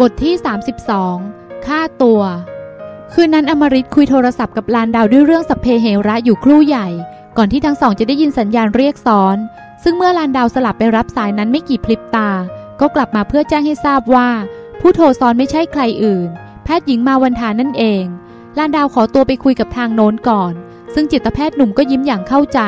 บทที่ 32 ค่าตัว คืนนั้นอมริตคุยโทรศัพท์กับลานดาวด้วยเรื่องสัพเพเหระอยู่ครู่ใหญ่ ก่อนที่ทั้งสองจะได้ยินสัญญาณเรียกซ้อน ซึ่งเมื่อลานดาวสลับไปรับสายนั้นไม่กี่พลิบตา ก็กลับมาเพื่อแจ้งให้ทราบว่า ผู้โทรซ้อนไม่ใช่ใครอื่น แพทย์หญิงมาวันทานั่นเองลานดาวขอตัวไปคุยกับทางโน้นก่อน ซึ่งจิตแพทย์หนุ่มก็ยิ้มอย่างเข้าใจ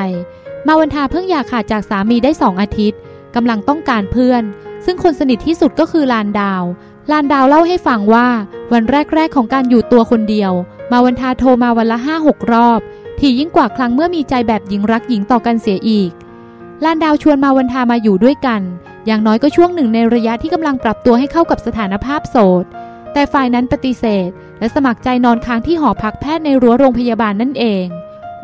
มาวันทาเพิ่งอยากขาดจากสามีได้สองอาทิตย์กำลังต้องการเพื่อน ซึ่งคนสนิทที่สุดก็คือลานดาว ลานดาวเล่าให้ฟังว่าวันแรก ๆ ของการอยู่ตัวคนเดียว มาวันทาโทรมาวันละห้าหกรอบที่ยิ่งกว่าครั้งเมื่อมีใจแบบหญิงรักหญิงต่อกันเสียอีก ลานดาวชวนมาวันทามาอยู่ด้วยกัน อย่างน้อยก็ช่วงหนึ่งในระยะที่กำลังปรับตัวให้เข้ากับสถานภาพโสด แต่ฝ่ายนั้นปฏิเสธ และสมัครใจนอนค้างที่หอพักแพทย์ในรั้วโรงพยาบาลนั่นเอง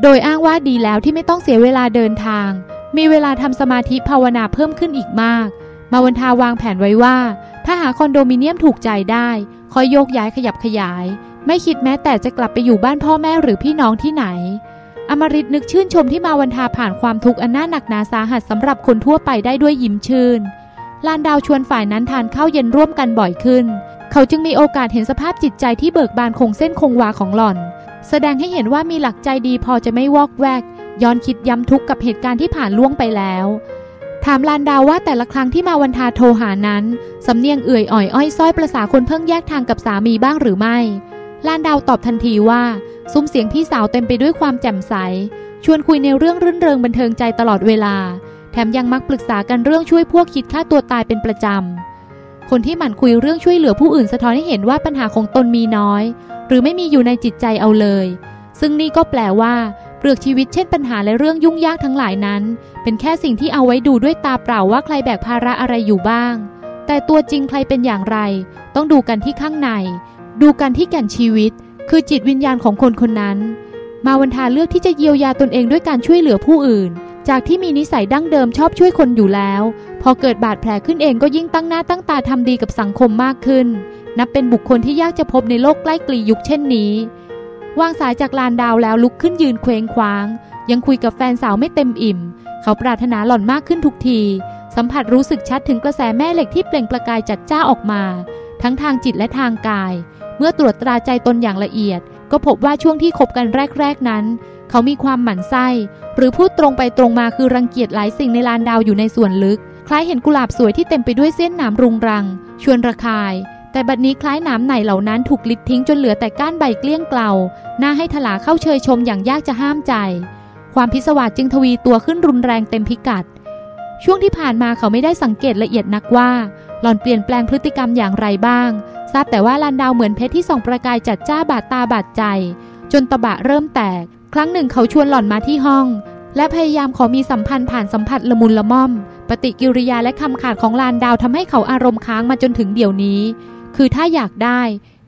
โดยอ้างว่าดีแล้วที่ไม่ต้องเสียเวลาเดินทาง มีเวลาทำสมาธิภาวนาเพิ่มขึ้นอีกมาก มาวันทาวางแผนไว้ว่า ถ้าหาคอนโดมิเนียมถูกใจได้คอยโยกย้ายขยับขยาย ไม่คิดแม้แต่จะกลับไปอยู่บ้านพ่อแม่หรือพี่น้องที่ไหน อมริตนึกชื่นชมที่มาวันทาผ่านความทุกข์อันน่าหนักหนาสาหัสสำหรับคนทั่วไปได้ด้วยยิ้มชื่นลานดาวชวนฝ่ายนั้นทานข้าวเย็นร่วมกันบ่อยขึ้น เขาจึงมีโอกาสเห็นสภาพจิตใจที่เบิกบานคงเส้นคงวาของหล่อน แสดงให้เห็นว่ามีหลักใจดีพอจะไม่วอกแวก ย้อนคิดย้ำทุกข์กับเหตุการณ์ที่ผ่านล่วงไปแล้ว ถามลานดาวว่าแต่ละครั้งที่มาวันทาโทรหานั้น สำเนียงเอื่อยอ่อยอ้อยส้อยประสาคนเพิ่งแยกทางกับสามีบ้างหรือไม่ลานดาวตอบทันทีว่า ซุ้มเสียงพี่สาวเต็มไปด้วยความแจ่มใส ชวนคุยในเรื่องรื่นเริงบันเทิงใจตลอดเวลา แถมยังมักปรึกษากันเรื่องช่วยพวกคิดฆ่าตัวตายเป็นประจำ คนที่หมั่นคุยเรื่องช่วยเหลือผู้อื่นสะท้อนให้เห็นว่าปัญหาของตนมีน้อย หรือไม่มีอยู่ในจิตใจเอาเลย ซึ่งนี่ก็แปลว่า เปลือกชีวิตเช่นปัญหาและเรื่องยุ่งยากทั้งหลายนั้น เป็นแค่สิ่งที่เอาไว้ดูด้วยตาเปล่าว่าใครแบกภาระอะไรอยู่บ้าง แต่ตัวจริงใครเป็นอย่างไร ต้องดูกันที่ข้างใน ดูกันที่แก่นชีวิต คือจิตวิญญาณของคนคนนั้น มาวันทาเลือกที่จะเยียวยาตนเองด้วยการช่วยเหลือผู้อื่น จากที่มีนิสัยดั้งเดิมชอบช่วยคนอยู่แล้ว พอเกิดบาดแผลขึ้นเองก็ยิ่งตั้งหน้าตั้งตาทำดีกับสังคมมากขึ้น นับเป็นบุคคลที่ยากจะพบในโลกใกล้กลียุคเช่นนี้ วางสายจากลานดาวแล้วลุกขึ้นยืนเคว้งคว้าง ยังคุยกับแฟนสาวไม่เต็มอิ่ม เขาปรารถนาหล่อนมากขึ้นทุกที สัมผัสรู้สึกชัดถึงกระแสแม่เหล็กที่เปล่งประกายจัดจ้าออกมา ทั้งทางจิตและทางกาย เมื่อตรวจตราใจตนอย่างละเอียด ก็พบว่าช่วงที่คบกันแรก ๆนั้น เขามีความหมั่นไส้ หรือพูดตรงไปตรงมาคือรังเกียจหลายสิ่งในลานดาวอยู่ในส่วนลึก คล้ายเห็นกุหลาบสวยที่เต็มไปด้วยเส้นหนามรุงรัง ชวนระคาย แต่บัดนี้คล้ายหนามไหนเหล่านั้นถูกลิดทิ้งจนเหลือแต่ก้านใบเกลี้ยงเกลาน่าให้ถลาเข้าเชยชมอย่างยากจะห้ามใจ ความพิศวาสจึงทวีตัวขึ้นรุนแรงเต็มพิกัด ช่วงที่ผ่านมาเขาไม่ได้สังเกตละเอียดนักว่า หล่อนเปลี่ยนแปลงพฤติกรรมอย่างไรบ้าง ทราบแต่ว่าลานดาวเหมือนเพชรที่ส่องประกายจัดจ้าบาดตาบาดใจ จนตะบะเริ่มแตก ครั้งหนึ่งเขาชวนหล่อนมาที่ห้อง และพยายามขอมีสัมพันธ์ผ่านสัมผัสละมุนละม่อม ปฏิกิริยาและคำขาดของลานดาวทำให้เขาอารมณ์ค้างมาจนถึงเดี๋ยวนี้ คือถ้าอยากได้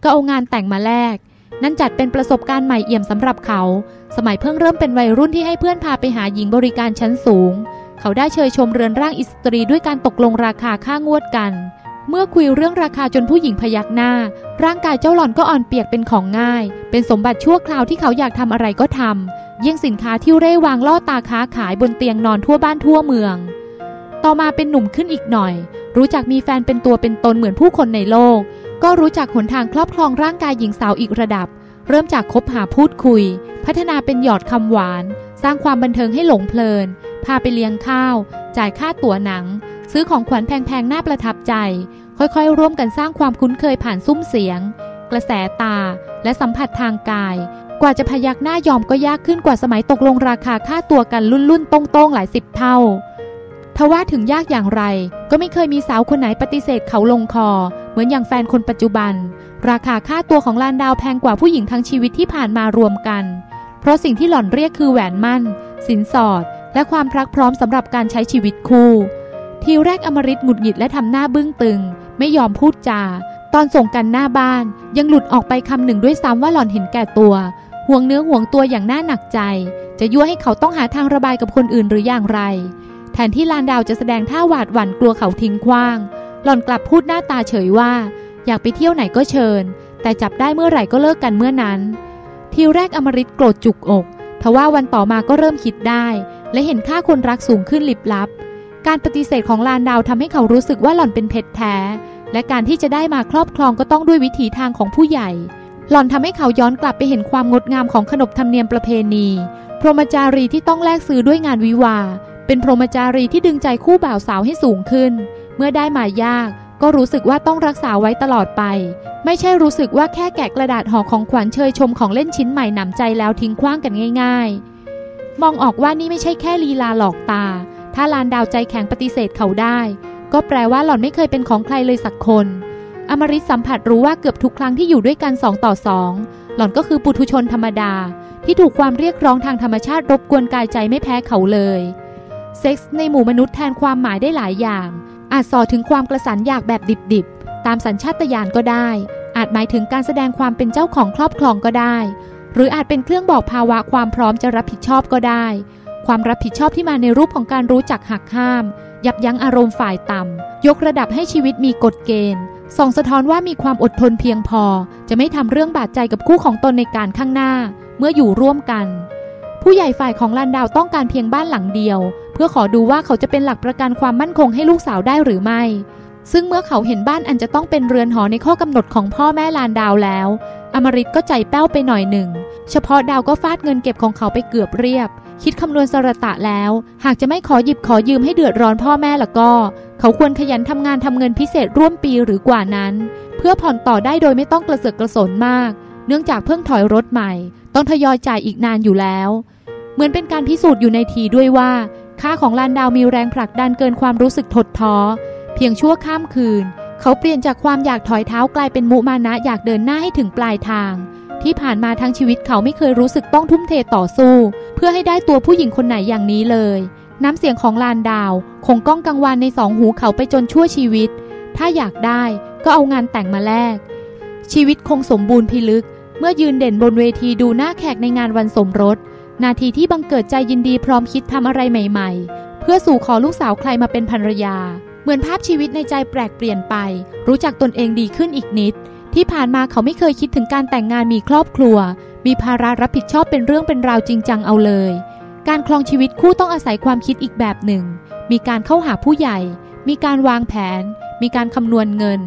ก็เอางานแต่งมาแลก นั่นจัดเป็นประสบการณ์ใหม่เอี่ยมสำหรับเขา สมัยเพิ่งเริ่มเป็นวัยรุ่นที่ให้เพื่อนพาไปหาหญิงบริการชั้นสูง เขาได้เชยชมเรือนร่างอิสตรีด้วยการตกลงราคาค่างวดกัน เมื่อคุยเรื่องราคาจนผู้หญิงพยักหน้า ร่างกายเจ้าหล่อนก็อ่อนเปียกเป็นของง่าย เป็นสมบัติชั่วคราวที่เขาอยากทำอะไรก็ทำเยี่ยงสินค้าที่เร่วางล่อตาค้าขายบนเตียงนอนทั่วบ้านทั่วเมือง ต่อมาเป็นหนุ่มขึ้นอีกหน่อย รู้จักมีแฟนเป็นตัวเป็นตนเหมือนผู้คนในโลก ก็รู้จักหนทางครอบครองร่างกายหญิงสาวอีกระดับ เริ่มจากคบหาพูดคุย พัฒนาเป็นหยอดคำหวาน สร้างความบันเทิงให้หลงเพลิน พาไปเลี้ยงข้าว จ่ายค่าตั๋วหนัง ซื้อของขวัญแพงๆน่าประทับใจ ค่อยๆ ร่วมกันสร้างความคุ้นเคยผ่านซุ้มเสียง กระแสตา และสัมผัสทางกาย กว่าจะพยักหน้ายอมก็ยากขึ้นกว่าสมัยตกลงราคาค่าตัวกันรุ่นๆตรงๆหลายสิบเท่า ทว่าถึงยากอย่างไร ก็ไม่เคยมีสาวคนไหนปฏิเสธเขาลงคอ เหมือนอย่างแฟนคนปัจจุบัน ราคาค่าตัวของลานดาวแพงกว่าผู้หญิงทั้งชีวิตที่ผ่านมารวมกัน เพราะสิ่งที่หล่อนเรียกคือแหวนมั่น สินสอด และความพรักพร้อมสำหรับการใช้ชีวิตคู่ ทีแรกอมริตหงุดหงิดและทำหน้าบึ้งตึง ไม่ยอมพูดจา ตอนส่งกันหน้าบ้าน ยังหลุดออกไปคำหนึ่งด้วยซ้ำว่าหล่อนเห็นแก่ตัวห่วงเนื้อห่วงตัวอย่างน่าหนักใจ จะยั่วให้เขาต้องหาทางระบายกับคนอื่นหรืออย่างไร แทนที่ลานดาวจะแสดงท่าหวาดหวั่นกลัวเขาทิ้งขว้าง หล่อนกลับพูดหน้าตาเฉยว่า อยากไปเที่ยวไหนก็เชิญ แต่จับได้เมื่อไหร่ก็เลิกกันเมื่อนั้น ทีแรกอมริตโกรธจุกอกทว่าวันต่อมาก็เริ่มคิดได้ และเห็นค่าคนรักสูงขึ้นลิบลับ การปฏิเสธของลานดาวทำให้เขารู้สึกว่าหล่อนเป็นเพชรแท้ และการที่จะได้มาครอบครองก็ต้องด้วยวิถีทางของผู้ใหญ่ หล่อนทำให้เขาย้อนกลับไปเห็นความงดงามของขนบธรรมเนียมประเพณี พรหมจารีที่ต้องแลกซื้อด้วยงานวิวา เป็นพรหมจารีที่ดึงใจคู่บ่าวสาวให้สูงขึ้น เมื่อได้มายากก็รู้สึกว่าต้องรักษาไว้ตลอดไป ไม่ใช่รู้สึกว่าแค่แกะกระดาษห่อของขวัญเชยชมของเล่นชิ้นใหม่หนำใจแล้วทิ้งคว้างกันง่าย ๆ มองออกว่านี่ไม่ใช่แค่ลีลาหลอกตา ถ้าลานดาวใจแข็งปฏิเสธเขาได้ ก็แปลว่าหล่อนไม่เคยเป็นของใครเลยสักคน อมริตสัมผัสรู้ว่าเกือบทุกครั้งที่อยู่ด้วยกันสองต่อสองหล่อนก็คือปุถุชนธรรมดา ที่ถูกความเรียกร้องทางธรรมชาติรบกวนกายใจไม่แพ้เขาเลย เซ็กส์ในหมู่มนุษย์แทนความหมายได้หลายอย่าง อาจสอถึงความกระสันอยากแบบดิบๆ ตามสัญชาตญาณก็ได้ อาจหมายถึงการแสดงความเป็นเจ้าของครอบครองก็ได้ หรืออาจเป็นเครื่องบอกภาวะความพร้อมจะรับผิดชอบก็ได้ ความรับผิดชอบที่มาในรูปของการรู้จักหักห้าม ยับยั้งอารมณ์ฝ่ายต่ำ ยกระดับให้ชีวิตมีกฎเกณฑ์ ส่องสะท้อนว่ามีความอดทนเพียงพอ จะไม่ทำเรื่องบาดใจกับคู่ของตนในการข้างหน้า เมื่ออยู่ร่วมกัน ผู้ใหญ่ฝ่ายของลันดาวต้องการเพียงบ้านหลังเดียว พื่อขอดูว่าเขาจะเป็นหลักประกันความมั่นคงให้ลูกสาวได้หรือไม่ ซึ่งเมื่อเขาเห็นบ้านอันจะต้องเป็นเรือนหอในข้อกำหนดของพ่อแม่ลานดาวแล้ว อมริตก็ใจแป้วไปหน่อยหนึ่ง เฉพาะดาวก็ฟาดเงินเก็บของเขาไปเกือบเรียบ คิดคำนวณสระตะแล้ว หากจะไม่ขอหยิบขอยืมให้เดือดร้อนพ่อแม่ละก็ เขาควรขยันทำงานทำเงินพิเศษร่วมปีหรือกว่านั้น เพื่อผ่อนต่อได้โดยไม่ต้องกระเสือกกระสนมาก เนื่องจากเพิ่งถอยรถใหม่ ต้องทยอยจ่ายอีกนานอยู่แล้ว เหมือนเป็นการพิสูจน์อยู่ในทีด้วยว่า ค่าของลานดาวมีแรงผลักดันเกินความรู้สึกถดท้อ เพียงชั่วข้ามคืน เขาเปลี่ยนจากความอยากถอยเท้ากลายเป็นมุมานะอยากเดินหน้าให้ถึงปลายทาง ที่ผ่านมาทั้งชีวิตเขาไม่เคยรู้สึกต้องทุ่มเทต่อสู้ เพื่อให้ได้ตัวผู้หญิงคนไหนอย่างนี้เลย น้ำเสียงของลานดาวคงก้องกังวานในสองหูเขาไปจนชั่วชีวิต ถ้าอยากได้ก็เอางานแต่งมาแลกชีวิตคงสมบูรณ์พิลึก เมื่อยืนเด่นบนเวทีดูหน้าแขกในงานวันสมรส นาทีที่บังเกิดใจยินดีพร้อมคิดทำอะไรใหม่ ๆ เพื่อสู่ขอลูกสาวใครมาเป็นภรรยา เหมือนภาพชีวิตในใจแปลกเปลี่ยนไป รู้จักตนเองดีขึ้นอีกนิด ที่ผ่านมาเขาไม่เคยคิดถึงการแต่งงานมีครอบครัว มีภาระรับผิดชอบเป็นเรื่องเป็นราวจริงจังเอาเลย การคลองชีวิตคู่ต้องอาศัยความคิดอีกแบบหนึ่ง มีการเข้าหาผู้ใหญ่ มีการวางแผน มีการคำนวณเงิน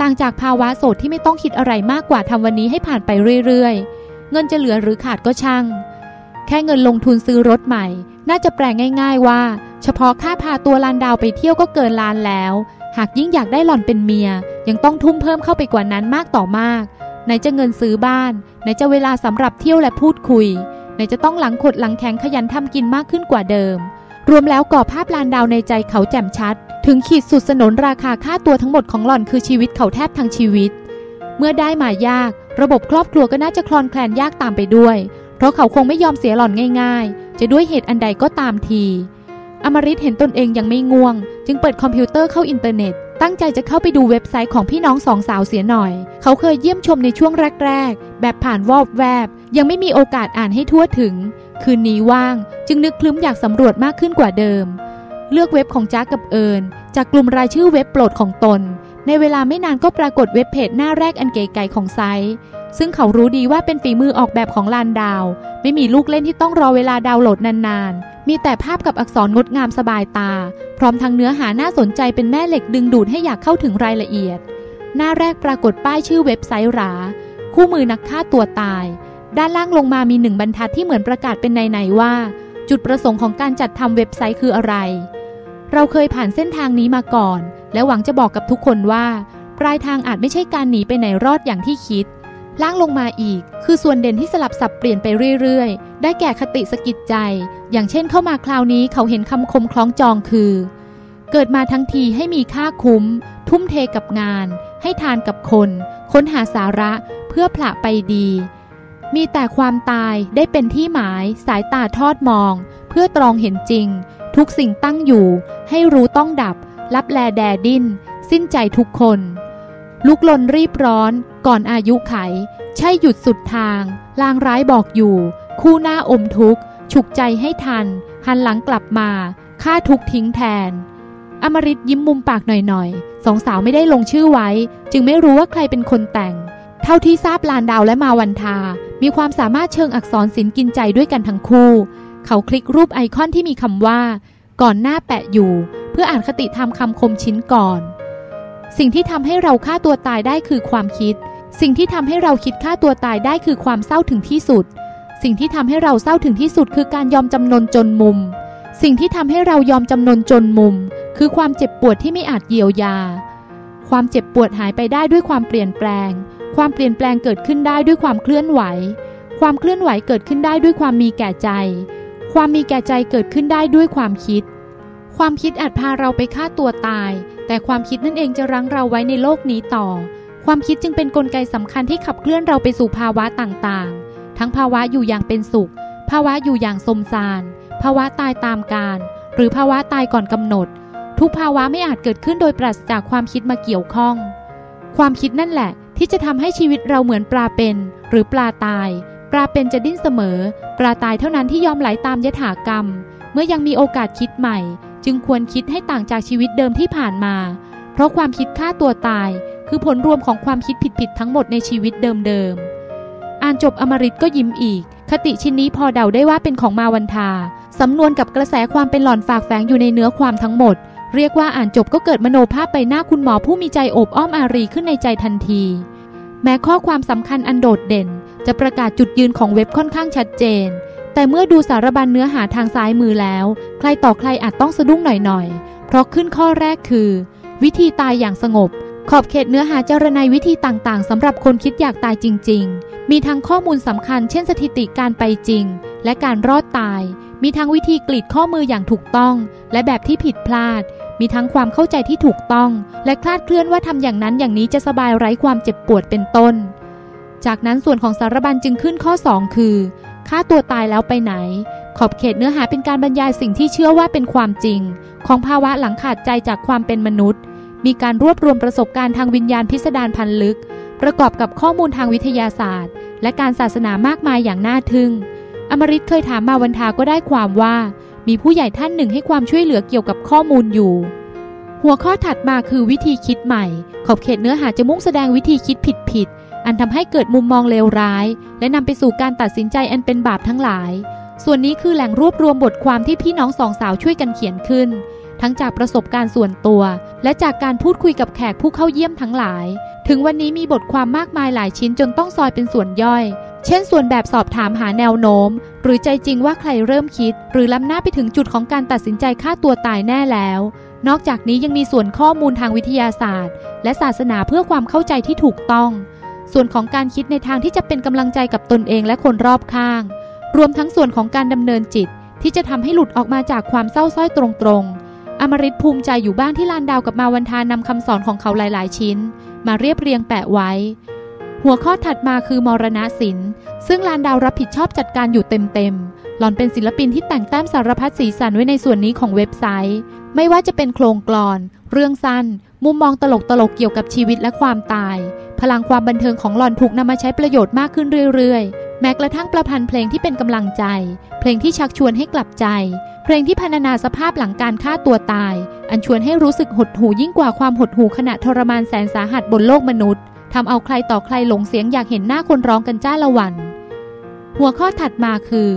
ต่างจากภาวะโสดที่ไม่ต้องคิดอะไรมากกว่าทำวันนี้ให้ผ่านไปเรื่อยๆ เงินจะเหลือหรือขาดก็ช่าง แค่เงินลงทุนซื้อรถใหม่ น่าจะแปลง่าย ๆว่า เฉพาะค่าพาตัวลานดาวไปเที่ยวก็เกินล้านแล้ว หากยิ่งอยากได้หล่อนเป็นเมีย ยังต้องทุ่มเพิ่มเข้าไปกว่านั้นมากต่อมาก ไหนจะเงินซื้อบ้าน ไหนจะเวลาสำหรับเที่ยวและพูดคุย ไหนจะต้องหลังขดหลังแข็งขยันทำกินมากขึ้นกว่าเดิม รวมแล้วก่อภาพลานดาวในใจเขาแจ่มชัด ถึงขีดสุดสนนราคาค่าตัวทั้งหมดของหล่อนคือชีวิตเขาแทบทั้งชีวิต เมื่อได้มายาก ระบบครอบครัวก็น่าจะคลอนแคลนยากตามไปด้วย เพราะเขาคงไม่ยอมเสียหล่อนง่ายๆ จะด้วยเหตุอันใดก็ตามที อมริตเห็นตนเองยังไม่ง่วง จึงเปิดคอมพิวเตอร์เข้าอินเทอร์เน็ต ตั้งใจจะเข้าไปดูเว็บไซต์ของพี่น้องสองสาวเสียหน่อย เขาเคยเยี่ยมชมในช่วงแรกๆ แบบผ่านวอบแวบ ยังไม่มีโอกาสอ่านให้ทั่วถึง คืนนี้ว่าง จึงนึกครึ้มอยากสำรวจมากขึ้นกว่าเดิม เลือกเว็บของจ้ากับเอิญจากกลุ่มรายชื่อเว็บโปรดของตน ในเวลาไม่นานก็ปรากฏเว็บเพจหน้าแรกอันเก๋ไก่ของไซต์ซึ่งเขารู้ดีว่าเป็นฝีมือออกแบบของลานดาว ไม่มีลูกเล่นที่ต้องรอเวลาดาวน์โหลดนานๆ มีแต่ภาพกับอักษรงดงามสบายตา พร้อมทั้งเนื้อหาน่าสนใจเป็นแม่เหล็กดึงดูดให้อยากเข้าถึงรายละเอียด หน้าแรกปรากฏป้ายชื่อเว็บไซต์หรา คู่มือนักฆ่าตัวตาย ด้านล่างลงมามีหนึ่งบรรทัดที่เหมือนประกาศเป็นในๆว่า จุดประสงค์ของการจัดทำเว็บไซต์คืออะไร เราเคยผ่านเส้นทางนี้มาก่อน และหวังจะบอกกับทุกคนว่า ปลายทางอาจไม่ใช่การหนีไปไหนรอดอย่างที่คิด ล่างลงมาอีก คือส่วนเด่นที่สลับสับเปลี่ยนไปเรื่อยๆ ได้แก่คติสกิดใจ อย่างเช่นเข้ามาคราวนี้เขาเห็นคำคมคล้องจองคือ เกิดมาทั้งทีให้มีค่าคุ้ม ทุ่มเทกับงาน ให้ทานกับคน ค้นหาสาระเพื่อผละไปดี มีแต่ความตายได้เป็นที่หมาย สายตาทอดมอง เพื่อตรองเห็นจริง ทุกสิ่งตั้งอยู่ ให้รู้ต้องดับ รับแลแดดิ้น สิ้นใจทุกคน ลุกลนรีบร้อนก่อนอายุไข ใช่หยุดสุดทาง ลางร้ายบอกอยู่ คู่หน้าอมทุกข์ ฉุกใจให้ทัน หันหลังกลับมาฆ่าทุกทิ้งแทน อมริตยิ้มมุมปากหน่อยๆ สองสาวไม่ได้ลงชื่อไว้ จึงไม่รู้ว่าใครเป็นคนแต่ง เท่าที่ทราบลานดาวและมาวันทา มีความสามารถเชิงอักษรศิลป์กินใจด้วยกันทั้งคู่ เขาคลิกรูปไอคอนที่มีคำว่า ก่อนหน้าแปะอยู่ พื่ออ่านคติธรรมคำคมชิ้นก่อน สิ่งที่ทำให้เราฆ่าตัวตายได้คือความคิด สิ่งที่ทำให้เราคิดฆ่าตัวตายได้คือความเศร้าถึงที่สุด สิ่งที่ทำให้เราเศร้าถึงที่สุดคือการยอมจำนนจนมุม สิ่งที่ทำให้เรายอมจำนนจนมุม คือความเจ็บปวดที่ไม่อาจเยียวยา ความเจ็บปวดหายไปได้ด้วยความเปลี่ยนแปลง ความเปลี่ยนแปลงเกิดขึ้นได้ด้วยความเคลื่อนไหว ความเคลื่อนไหวเกิดขึ้นได้ด้วยความมีแก่ใจ ความมีแก่ใจเกิดขึ้นได้ด้วยความคิด ความคิดอาจพาเราไปฆ่าตัวตาย แต่ความคิดนั่นเองจะรั้งเราไว้ในโลกนี้ต่อ ความคิดจึงเป็นนกลไกสำคัญที่ขับเคลื่อนเราไปสู่ภาวะต่างๆ ทั้งภาวะอยู่อย่างเป็นสุข ภาวะอยู่อย่างสมซานภาวะตายตามการ หรือภาวะตายก่อนกำหนด ทุกภาวะไม่อาจเกิดขึ้นโดยปราศจากความคิดมาเกี่ยวข้อง ความคิดนั่นแหละ ที่จะทำให้ชีวิตเราเหมือนปลาเป็น หรือปลาตาย ปลาเป็นจะดิ้นเสมอ ปลาตายเท่านั้นที่ยอมไหลาตามยถากรรม เมื่อยังมีโอกาสคิดใหม่ จึงควรคิดให้ต่างจากชีวิตเดิมที่ผ่านมา เพราะความคิดฆ่าตัวตาย คือผลรวมของความคิดผิดๆทั้งหมดในชีวิตเดิมๆ อ่านจบอมริตก็ยิ้มอีก คติชิ้นนี้พอเดาได้ว่าเป็นของมาวันทา สำนวนกับกระแสความเป็นหล่อนฝากแฝงอยู่ในเนื้อความทั้งหมด เรียกว่าอ่านจบก็เกิดมโนภาพไปหน้าคุณหมอผู้มีใจโอบอ้อมอารีขึ้นในใจทันที แม้ข้อความสำคัญอันโดดเด่น จะประกาศจุดยืนของเว็บค่อนข้างชัดเจน แต่เมื่อดูสารบัญเนื้อหาทางซ้ายมือแล้ว ใครต่อใครอาจต้องสะดุ้งหน่อยๆ เพราะขึ้นข้อแรกคือ วิธีตายอย่างสงบ ขอบเขตเนื้อหาเจรนายวิธีต่างๆสำหรับคนคิดอยากตายจริง ๆ มีทั้งข้อมูลสำคัญ เช่นสถิติการไปจริง และการรอดตาย มีทั้งวิธีกรีดข้อมืออย่างถูกต้อง และแบบที่ผิดพลาด มีทั้งความเข้าใจที่ถูกต้อง และคลาดเคลื่อนว่าทำอย่างนั้นอย่างนี้จะสบายไร้ความเจ็บปวดเป็นต้น จากนั้นส่วนของสารบัญจึงขึ้นข้อ 2 คือ ฆ่าตัวตายแล้วไปไหน ขอบเขตเนื้อหาเป็นการบรรยายสิ่งที่เชื่อว่าเป็นความจริง ของภาวะหลังขาดใจจากความเป็นมนุษย์ มีการรวบรวมประสบการณ์ทางวิญญาณพิสดารพันลึก ประกอบกับข้อมูลทางวิทยาศาสตร์ และการศาสนามากมายอย่างน่าทึ่ง อมริตเคยถามมาวันทาก็ได้ความว่า มีผู้ใหญ่ท่านหนึ่งให้ความช่วยเหลือเกี่ยวกับข้อมูลอยู่ หัวข้อถัดมาคือวิธีคิดใหม่ ขอบเขตเนื้อหาจะมุ่งแสดงวิธีคิดผิด อันทำให้เกิดมุมมองเลวร้าย และนำไปสู่การตัดสินใจอันเป็นบาปทั้งหลาย ส่วนนี้คือแหล่งรวบรวมบทความที่พี่น้องสองสาวช่วยกันเขียนขึ้น ทั้งจากประสบการณ์ส่วนตัว และจากการพูดคุยกับแขกผู้เข้าเยี่ยมทั้งหลาย ถึงวันนี้มีบทความมากมายหลายชิ้นจนต้องซอยเป็นส่วนย่อย เช่น ส่วนแบบสอบถามหาแนวโน้ม หรือใจจริงว่าใครเริ่มคิด หรือล้ำหน้าไปถึงจุดของการตัดสินใจฆ่าตัวตายแน่แล้วนอกจากนี้ยังมีส่วนข้อมูลทางวิทยาศาสตร์ และศาสนาเพื่อความเข้าใจที่ถูกต้อง ส่วนของการคิดในทางที่จะเป็นกำลังใจกับตนเองและคนรอบข้าง รวมทั้งส่วนของการดำเนินจิตที่จะทำให้หลุดออกมาจากความเศร้าส้อยตรงๆ อมริตภูมิใจอยู่บ้างที่ลานดาวกับมาวันทานำคำสอนของเขาหลาย ๆ ชิ้น มาเรียบเรียงแปะไว้ หัวข้อถัดมาคือมรณะศิลป์ซึ่งลานดาวรับผิดชอบจัดการอยู่เต็มๆ หล่อนเป็นศิลปินที่แต่งแต้มสารพัดสีสันไว้ในส่วนนี้ของเว็บไซต์ ไม่ว่าจะเป็นโครงกลอน เรื่องสั้น มุมมองตลกๆ เกี่ยวกับชีวิตและความตาย พลังความบันเทิงของหล่อนถูกนำมาใช้ประโยชน์มากขึ้นเรื่อยๆ แม้กระทั่งประพันธ์เพลงที่เป็นกำลังใจ เพลงที่ชักชวนให้กลับใจ เพลงที่พรรณนาสภาพหลังการฆ่าตัวตาย อันชวนให้รู้สึกหดหู่ยิ่งกว่าความหดหู่ขณะทรมานแสนสาหัสบนโลกมนุษย์ทำเอาใครต่อใครหลงเสียงอยากเห็นหน้าคนร้องกันจ้าละวัน หัวข้อถัดมาคือ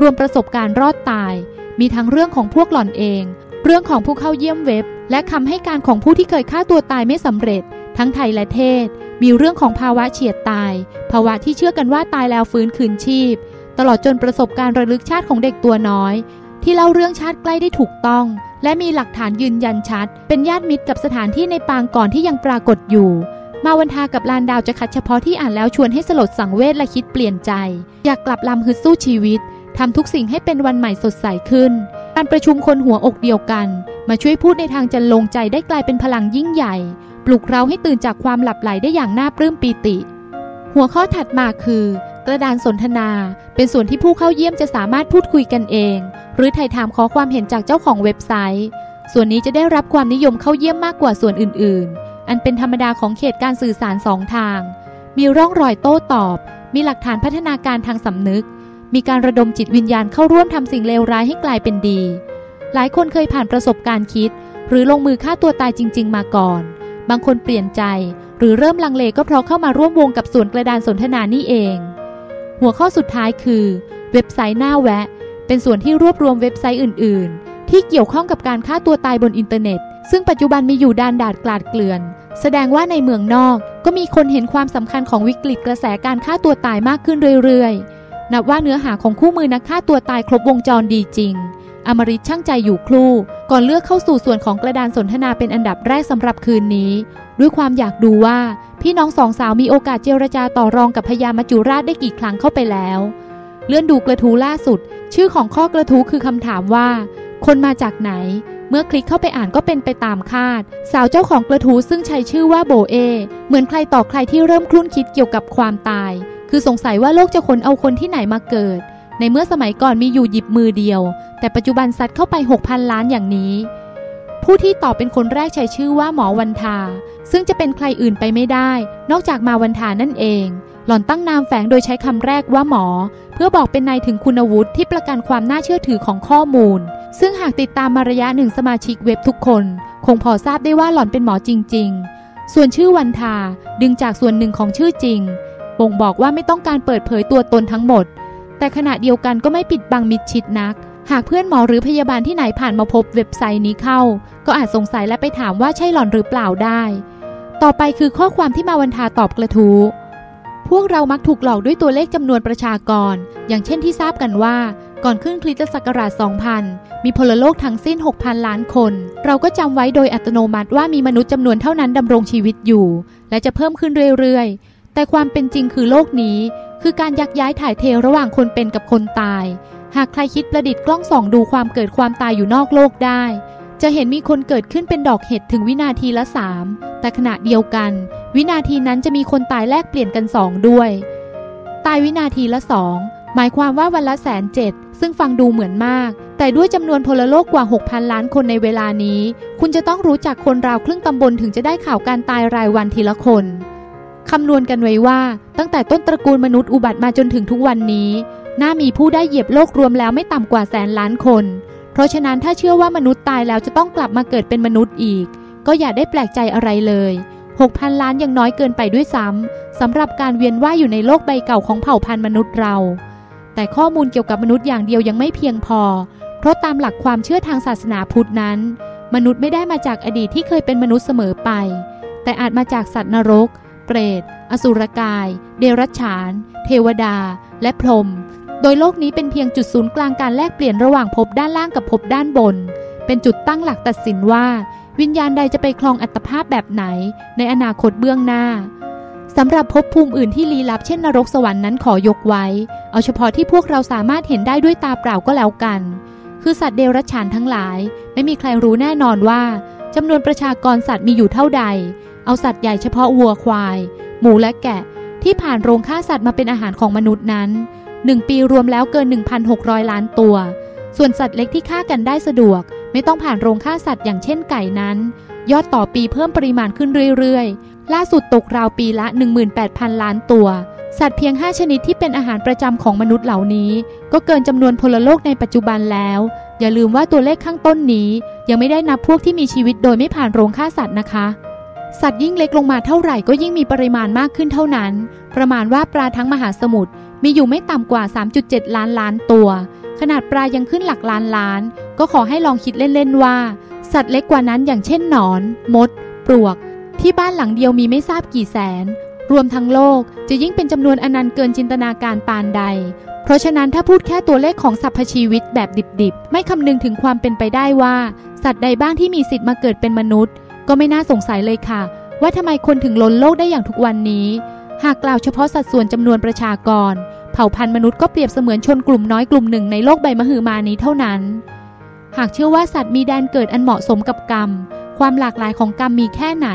รวมประสบการณ์รอดตาย มีทั้งเรื่องของพวกหล่อนเอง เรื่องของผู้เข้าเยี่ยมเว็บ และคำให้การของผู้ที่เคยฆ่าตัวตายไม่สำเร็จ ทั้งไทยและเทศ มีเรื่องของภาวะเฉียดตาย ภาวะที่เชื่อกันว่าตายแล้วฟื้นคืนชีพ ตลอดจนประสบการณ์ระลึกชาติของเด็กตัวน้อย ที่เล่าเรื่องชาติใกล้ได้ถูกต้อง และมีหลักฐานยืนยันชัด เป็นญาติมิตรกับสถานที่ในปางก่อนที่ยังปรากฏอยู่ มาวันทากับลานดาวจะคัดเฉพาะที่อ่านแล้วชวนให้สลดสังเวชและคิดเปลี่ยนใจ อยากกลับลำฮึดสู้ชีวิตทำทุกสิ่งให้เป็นวันใหม่สดใสขึ้น การประชุมคนหัวอกเดียวกัน มาช่วยพูดในทางจันลงใจได้กลายเป็นพลังยิ่งใหญ่ ปลุกเราให้ตื่นจากความหลับไหลได้อย่างน่าปลื้มปีติ หัวข้อถัดมาคือ กระดานสนทนา เป็นส่วนที่ผู้เข้าเยี่ยมจะสามารถพูดคุยกันเอง หรือถ่ายถามขอความเห็นจากเจ้าของเว็บไซต์ ส่วนนี้จะได้รับความนิยมเข้าเยี่ยมมากกว่าส่วนอื่น ๆ อันเป็นธรรมดาของเขตการสื่อสารสองทาง มีร่องรอยโต้ตอบ มีหลักฐานพัฒนาการทางสำนึก มีการระดมจิตวิญญาณเข้าร่วมทำสิ่งเลวร้ายให้กลายเป็นดี หลายคนเคยผ่านประสบการณ์คิด หรือลงมือฆ่าตัวตายจริง ๆ มาก่อน บางคนเปลี่ยนใจ หรือเริ่มลังเลก็เพราะเข้ามาร่วมวงกับส่วนกระดานสนทนานี่เอง หัวข้อสุดท้ายคือ เว็บไซต์น่าแวะ เป็นส่วนที่รวบรวมเว็บไซต์อื่น ๆ ที่เกี่ยวข้องกับการฆ่าตัวตายบนอินเทอร์เน็ต ซึ่งปัจจุบันมีอยู่ดานดาดกลาดเกลื่อน แสดงว่าในเมืองนอกก็มีคนเห็นความสำคัญของวิกฤตกระแสการฆ่าตัวตายมากขึ้นเรื่อย ๆ นับว่าเนื้อหาของคู่มือนักฆ่าตัวตายครบวงจรดีจริง อมริตช่างใจอยู่ครู่ก่อนเลือกเข้าสู่ส่วนของกระดานสนทนาเป็นอันดับแรกสำหรับคืนนี้ ด้วยความอยากดูว่าพี่น้องสองสาวมีโอกาสเจรจาต่อรองกับพญามัจจุราชได้กี่ครั้งเข้าไปแล้ว เลื่อนดูกระทู้ล่าสุด ชื่อของข้อกระทู้คือคำถามว่า คนมาจากไหน เมื่อคลิกเข้าไปอ่านก็เป็นไปตามคาด สาวเจ้าของกระทู้ซึ่งใช้ชื่อว่าโบเอ เหมือนใครต่อใครที่เริ่มคลุ่นคิดเกี่ยวกับความตาย คือสงสัยว่าโลกจะขนเอาคนที่ไหนมาเกิด ในเมื่อสมัยก่อนมีอยู่หยิบมือเดียว แต่ปัจจุบันซัดเข้าไป 6,000 ล้านอย่างนี้ ผู้ที่ตอบเป็นคนแรกใช้ชื่อว่าหมอวันทา ซึ่งจะเป็นใครอื่นไปไม่ได้ นอกจากมาวันทานั่นเอง หล่อนตั้งนามแฝงโดยใช้คำแรกว่าหมอ เพื่อบอกเป็นนายถึงคุณวุฒิที่ประกันความน่าเชื่อถือของข้อมูล ซึ่งหากติดตามมาระยะหนึ่งสมาชิกเว็บทุกคน คงพอทราบได้ว่าหล่อนเป็นหมอจริง ๆ ส่วนชื่อวันทาดึงจากส่วนหนึ่งของชื่อจริงบ่งบอกว่าไม่ต้องการเปิดเผยตัวตนทั้งหมด แต่ขณะเดียวกันก็ไม่ปิดบังมิดชิดนัก หากเพื่อนหมอหรือพยาบาลที่ไหนผ่านมาพบเว็บไซต์นี้เข้า ก็อาจสงสัยและไปถามว่าใช่หล่อนหรือเปล่าได้ ต่อไปคือข้อความที่มาวันทาตอบกระทู้พวกเรามักถูกหลอกด้วยตัวเลขจำนวนประชากร อย่างเช่นที่ทราบกันว่า ก่อนขึ้นคริสตศักราช 2000 มีพลโลกทั้งสิ้น 6,000 ล้านคน เราก็จำไว้โดยอัตโนมัติว่ามีมนุษย์จำนวนเท่านั้นดำรงชีวิตอยู่ และจะเพิ่มขึ้นเรื่อยๆ แต่ความเป็นจริงคือโลกนี้ คือการยักย้ายถ่ายเทระหว่างคนเป็นกับคนตาย หากใครคิดประดิษฐ์กล้องส่องดูความเกิดความตายอยู่นอกโลกได้ จะเห็นมีคนเกิดขึ้นเป็นดอกเห็ดถึงวินาทีละสามแต่ขณะเดียวกัน วินาทีนั้นจะมีคนตายแลกเปลี่ยนกันสองด้วย ตายวินาทีละสองหมายความว่าวันละแสนเจ็ดซึ่งฟังดูเหมือนมาก แต่ด้วยจำนวนพลโลกกว่า 6,000 ล้านคนในเวลานี้ คุณจะต้องรู้จักคนราวครึ่งตำบลถึงจะได้ข่าวการตายรายวันทีละคน คำนวณกันไว้ว่าตั้งแต่ต้นตระกูลมนุษย์อุบัติมาจนถึงทุกวันนี้ น่ามีผู้ได้เหยียบโลกรวมแล้วไม่ต่ำกว่าแสนล้านคน เพราะฉะนั้นถ้าเชื่อว่ามนุษย์ตายแล้วจะต้องกลับมาเกิดเป็นมนุษย์อีก ก็อย่าได้แปลกใจอะไรเลย6,000 ล้านยังน้อยเกินไปด้วยซ้ำสำหรับการเวียนว่ายอยู่ในโลกใบเก่าของเผ่าพันธุ์มนุษย์เรา แต่ข้อมูลเกี่ยวกับมนุษย์อย่างเดียวยังไม่เพียงพอ เพราะตามหลักความเชื่อทางศาสนาพุทธนั้น มนุษย์ไม่ได้มาจากอดีตที่เคยเป็นมนุษย์เสมอไป แต่อาจมาจากสัตว์นรก เปรต อสุรกาย เดรัจฉาน เทวดา และพรหม โดยโลกนี้เป็นเพียงจุดศูนย์กลางการแลกเปลี่ยนระหว่างภพด้านล่างกับภพด้านบน เป็นจุดตั้งหลักตัดสินว่า วิญญาณใดจะไปคลองอัตภาพแบบไหน ในอนาคตเบื้องหน้าสำหรับภพภูมิอื่นที่ลี้ลับเช่นนรกสวรรค์นั้นขอยกไว้ เอาเฉพาะที่พวกเราสามารถเห็นได้ด้วยตาเปล่าก็แล้วกัน คือสัตว์เดรัจฉานทั้งหลาย ไม่มีใครรู้แน่นอนว่าจำนวนประชากรสัตว์มีอยู่เท่าใด เอาสัตว์ใหญ่เฉพาะวัวควาย หมูและแกะ ที่ผ่านโรงฆ่าสัตว์มาเป็นอาหารของมนุษย์นั้นหนึ่งปีรวมแล้วเกิน 1,600 ล้านตัว ส่วนสัตว์เล็กที่ฆ่ากันได้สะดวก ไม่ต้องผ่านโรงฆ่าสัตว์อย่างเช่นไก่นั้น ยอดต่อปีเพิ่มปริมาณขึ้นเรื่อยๆ ล่าสุดตกราวปีละ 18,000 ล้านตัว สัตว์เพียง 5 ชนิดที่เป็นอาหารประจำของมนุษย์เหล่านี้ ก็เกินจำนวนพลโลกในปัจจุบันแล้ว อย่าลืมว่าตัวเลขข้างต้นนี้ ยังไม่ได้นับพวกที่มีชีวิตโดยไม่ผ่านโรงฆ่าสัตว์นะคะ สัตว์ยิ่งเล็กลงมาเท่าไหร่ก็ยิ่งมีปริมาณมากขึ้นเท่านั้น ประมาณว่าปลาทั้งมหาสมุทรมีอยู่ไม่ต่ำกว่า 3.7 ล้านล้านตัว ขนาดปลายังขึ้นหลักล้านล้าน ก็ขอให้ลองคิดเล่นๆว่า สัตว์เล็กกว่านั้นอย่างเช่นหนอน มด ปลวก ที่บ้านหลังเดียวมีไม่ทราบกี่แสน รวมทั้งโลกจะยิ่งเป็นจำนวนอนันต์เกินจินตนาการปานใด เพราะฉะนั้นถ้าพูดแค่ตัวเลขของสรรพชีวิตแบบดิบๆ ไม่คำนึงถึงความเป็นไปได้ว่า สัตว์ใดบ้างที่มีสิทธิ์มาเกิดเป็นมนุษย์ ก็ไม่น่าสงสัยเลยค่ะ ว่าทำไมคนถึงล้นโลกได้อย่างทุกวันนี้ หากกล่าวเฉพาะสัดส่วนจำนวนประชากร เผ่าพันธุ์มนุษย์ก็เปรียบเสมือนชนกลุ่มน้อยกลุ่มหนึ่งในโลกใบมหึมานี้เท่านั้น หากเชื่อว่าสัตว์มีแดนเกิดอันเหมาะสมกับกรรม ความหลากหลายของกรรมมีแค่ไหน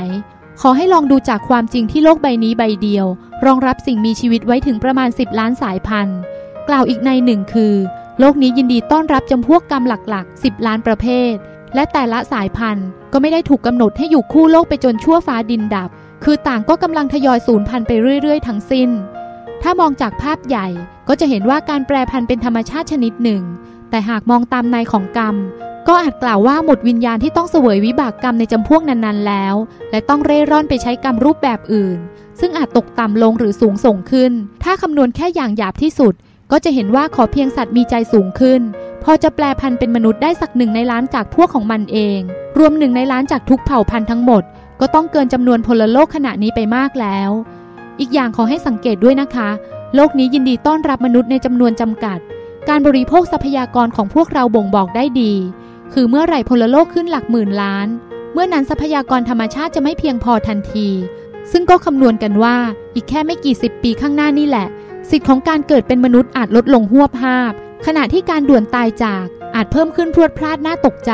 ขอให้ลองดูจากความจริงที่โลกใบนี้ใบเดียว รองรับสิ่งมีชีวิตไว้ถึงประมาณ 10 ล้านสายพันธุ์ กล่าวอีกในหนึ่งคือ โลกนี้ยินดีต้อนรับจำพวกกรรมหลักๆ 10 ล้านประเภทและแต่ละสายพันธุ์ ก็ไม่ได้ถูกกำหนดให้อยู่คู่โลกไปจนชั่วฟ้าดินดับ คือต่างก็กำลังทยอยสูญพันธุ์ไปเรื่อย ๆ ทั้งสิ้น ถ้ามองจากภาพใหญ่ก็จะเห็นว่าการแปรพันธุ์เป็นธรรมชาติชนิดหนึ่ง แต่หากมองตามในของกรรม ก็อาจกล่าวว่าหมดวิญญาณที่ต้องเสวยวิบากกรรมในจำพวกนั้นๆแล้ว และต้องเร่ร่อนไปใช้กรรมรูปแบบอื่น ซึ่งอาจตกต่ำลงหรือสูงส่งขึ้น ถ้าคำนวณแค่อย่างหยาบที่สุด ก็จะเห็นว่าขอเพียงสัตว์มีใจสูงขึ้น พอจะแปลพันธุ์เป็นมนุษย์ได้สักหนึ่งในล้านจากพวกของมันเอง รวมหนึ่งในล้านจากทุกเผ่าพันธุ์ทั้งหมด ก็ต้องเกินจำนวนพลโลกขณะนี้ไปมากแล้ว อีกอย่างขอให้สังเกตด้วยนะคะ โลกนี้ยินดีต้อนรับมนุษย์ในจำนวนจำกัด การบริโภคทรัพยากรของพวกเราบ่งบอกได้ดี คือเมื่อไหร่พลโลกขึ้นหลักหมื่นล้าน เมื่อนั้นทรัพยากรธรรมชาติจะไม่เพียงพอทันที ซึ่งก็คำนวณกันว่าอีกแค่ไม่กี่สิบปีข้างหน้านี่แหละ สิทธิ์ของการเกิดเป็นมนุษย์อาจลดลงหวบภาพ ขณะที่การด่วนตายจากอาจเพิ่มขึ้นพรวดพลาดน่าตกใจ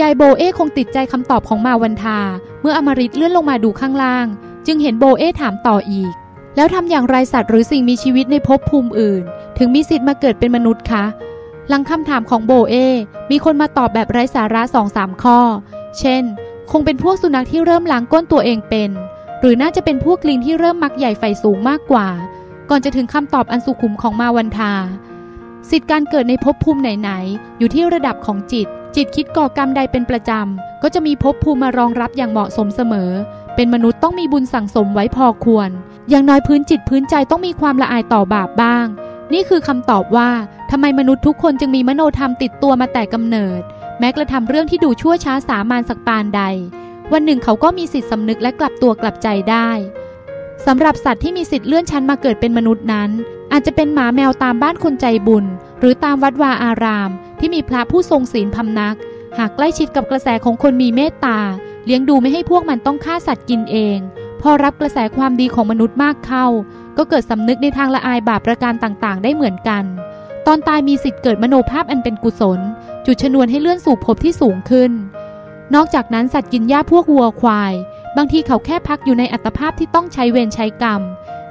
ยายโบเอคงติดใจคำตอบของมาวันทา เมื่ออมริตเลื่อนลงมาดูข้างล่าง จึงเห็นโบเอถามต่ออีก แล้วทำอย่างไรสัตว์หรือสิ่งมีชีวิตในภพภูมิอื่น ถึงมีสิทธิ์มาเกิดเป็นมนุษย์คะหลังคำถามของโบเอ มีคนมาตอบแบบไร้สาระสองสามข้อ เช่น คงเป็นพวกสุนัขที่เริ่มล้างก้นตัวเองเป็น หรือน่าจะเป็นพวกลิงที่เริ่มมักใหญ่ไฟสูงมากกว่า ก่อนจะถึงคำตอบอันสุขุมของมาวันทา สิทธิ์การเกิดในภพภูมิไหนๆ อยู่ที่ระดับของจิต จิตคิดก่อกรรมใดเป็นประจำ ก็จะมีภพภูมิมารองรับอย่างเหมาะสมเสมอ เป็นมนุษย์ต้องมีบุญสั่งสมไว้พอควร อย่างน้อยพื้นจิตพื้นใจต้องมีความละอายต่อบาปบ้าง นี่คือคำตอบว่าทำไมมนุษย์ทุกคนจึงมีมโนธรรมติดตัวมาแต่กำเนิด แม้กระทำเรื่องที่ดูชั่วช้าสามานสักปานใด วันหนึ่งเขาก็มีสิทธิสำนึกและกลับตัวกลับใจได้สำหรับสัตว์ที่มีสิทธิ์เลื่อนชั้นมาเกิดเป็นมนุษย์นั้น อาจจะเป็นหมาแมวตามบ้านคนใจบุญ หรือตามวัดวาอาราม ที่มีพระผู้ทรงศีลพำนัก หากใกล้ชิดกับกระแสของคนมีเมตตา เลี้ยงดูไม่ให้พวกมันต้องฆ่าสัตว์กินเอง พอรับกระแสความดีของมนุษย์มากเข้า ก็เกิดสำนึกในทางละอายบาปประการต่างๆ ได้เหมือนกัน ตอนตายมีสิทธิ์เกิดมโนภาพอันเป็นกุศล จุดชนวนให้เลื่อนสู่ภพที่สูงขึ้น นอกจากนั้นสัตว์กินหญ้าพวกวัวควาย บางทีเขาแค่พักอยู่ในอัตภาพที่ต้องใช้เวรใช้กรรม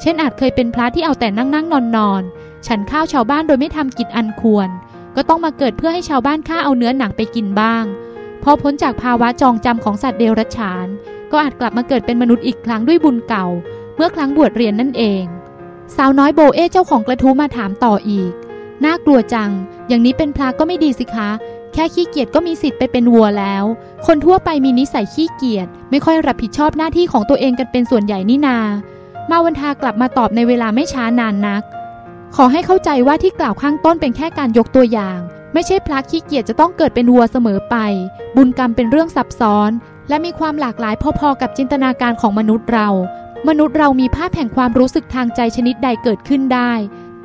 เช่นอาจเคยเป็นพระที่เอาแต่นั่งนั่งนอนนอนฉันข้าวชาวบ้านโดยไม่ทำกิจอันควร ก็ต้องมาเกิดเพื่อให้ชาวบ้านฆ่าเอาเนื้อหนังไปกินบ้าง พอพ้นจากภาวะจองจำของสัตว์เดรัจฉาน ก็อาจกลับมาเกิดเป็นมนุษย์อีกครั้งด้วยบุญเก่า เมื่อครั้งบวชเรียนนั่นเอง สาวน้อยโบเอเจ้าของกระทู้มาถามต่ออีก น่ากลัวจัง อย่างนี้เป็นพระก็ไม่ดีสิคะ แค่ขี้เกียจก็มีสิทธิ์ไปเป็นวัวแล้ว คนทั่วไปมีนิสัยขี้เกียจไม่ค่อยรับผิดชอบหน้าที่ของตัวเองกันเป็นส่วนใหญ่นี่นา มาวันทากลับมาตอบในเวลาไม่ช้านานนัก ขอให้เข้าใจว่าที่กล่าวข้างต้นเป็นแค่การยกตัวอย่าง ไม่ใช่พระขี้เกียจจะต้องเกิดเป็นวัวเสมอไป บุญกรรมเป็นเรื่องซับซ้อน และมีความหลากหลายพอๆกับจินตนาการของมนุษย์เรา มนุษย์เรามีภาพแห่งความรู้สึกทางใจชนิดใดเกิดขึ้นได้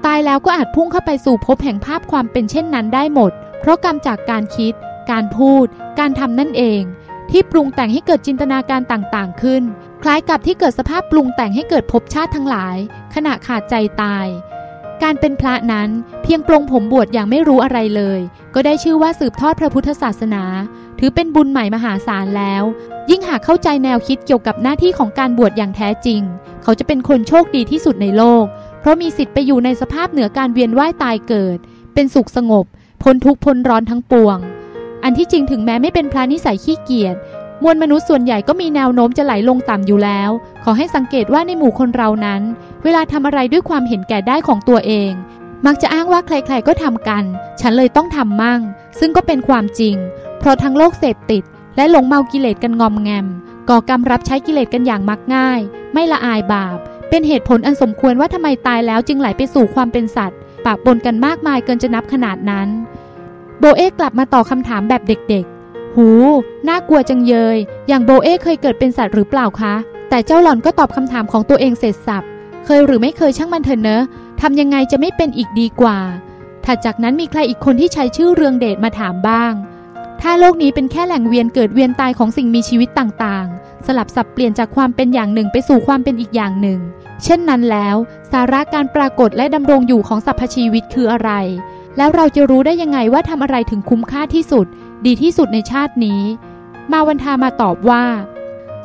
ตายแล้วก็อาจพุ่งเข้าไปสู่ภพแห่งภาพความเป็นเช่นนั้นได้หมด เพราะกรรมจากการคิด การพูด การทำนั่นเอง ที่ปรุงแต่งให้เกิดจินตนาการต่างๆ ขึ้น คล้ายกับที่เกิดสภาพปรุงแต่งให้เกิดภพชาติทั้งหลาย ขณะขาดใจตาย การเป็นพระนั้นเพียงปลงผมบวชอย่างไม่รู้อะไรเลย ก็ได้ชื่อว่าสืบทอดพระพุทธศาสนา ถือเป็นบุญใหม่มหาศาลแล้ว ยิ่งหากเข้าใจแนวคิดเกี่ยวกับหน้าที่ของการบวชอย่างแท้จริง เขาจะเป็นคนโชคดีที่สุดในโลก เพราะมีสิทธิ์ไปอยู่ในสภาพเหนือการเวียนว่ายตายเกิด เป็นสุขสงบพ้นทุกข์พ้นร้อนทั้งปวง อันที่จริงถึงแม้ไม่เป็นพระนิสัยขี้เกียจมวลมนุษย์ส่วนใหญ่ก็มีแนวโน้มจะไหลลงต่ำอยู่แล้ว ขอให้สังเกตว่าในหมู่คนเรานั้น เวลาทำอะไรด้วยความเห็นแก่ได้ของตัวเอง มักจะอ้างว่าใครๆก็ทำกัน ฉันเลยต้องทำมั่ง ซึ่งก็เป็นความจริง เพราะทั้งโลกเสพติด และหลงเมากิเลสกันงอมแงม ก่อกรรมรับใช้กิเลสกันอย่างมักง่าย ไม่ละอายบาป เป็นเหตุผลอันสมควรว่าทำไมตายแล้วจึงไหลไปสู่ความเป็นสัตว์ปะปนกันมากมายเกินจะนับขนาดนั้น โบเอกลับมาตอบคำถามแบบเด็กๆ หู น่ากลัวจังเยย อย่างโบเอกเคยเกิดเป็นสัตว์หรือเปล่าคะ แต่เจ้าหล่อนก็ตอบคำถามของตัวเองเสร็จสับ เคยหรือไม่เคยช่างมันเถอะเนอะทำยังไงจะไม่เป็นอีกดีกว่า ถัดจากนั้นมีใครอีกคนที่ใช้ชื่อเรืองเดชมาถามบ้าง ถ้าโลกนี้เป็นแค่แหล่งเวียนเกิดเวียนตายของสิ่งมีชีวิตต่างๆ สลับสับเปลี่ยนจากความเป็นอย่างหนึ่งไปสู่ความเป็นอีกอย่างหนึ่ง เช่นนั้นแล้ว สาระการปรากฏและดำรงอยู่ของสรรพชีวิตคืออะไร แล้วเราจะรู้ได้ยังไงว่าทำอะไรถึงคุ้มค่าที่สุด ดีที่สุดในชาตินี้ มาวันทามาตอบว่า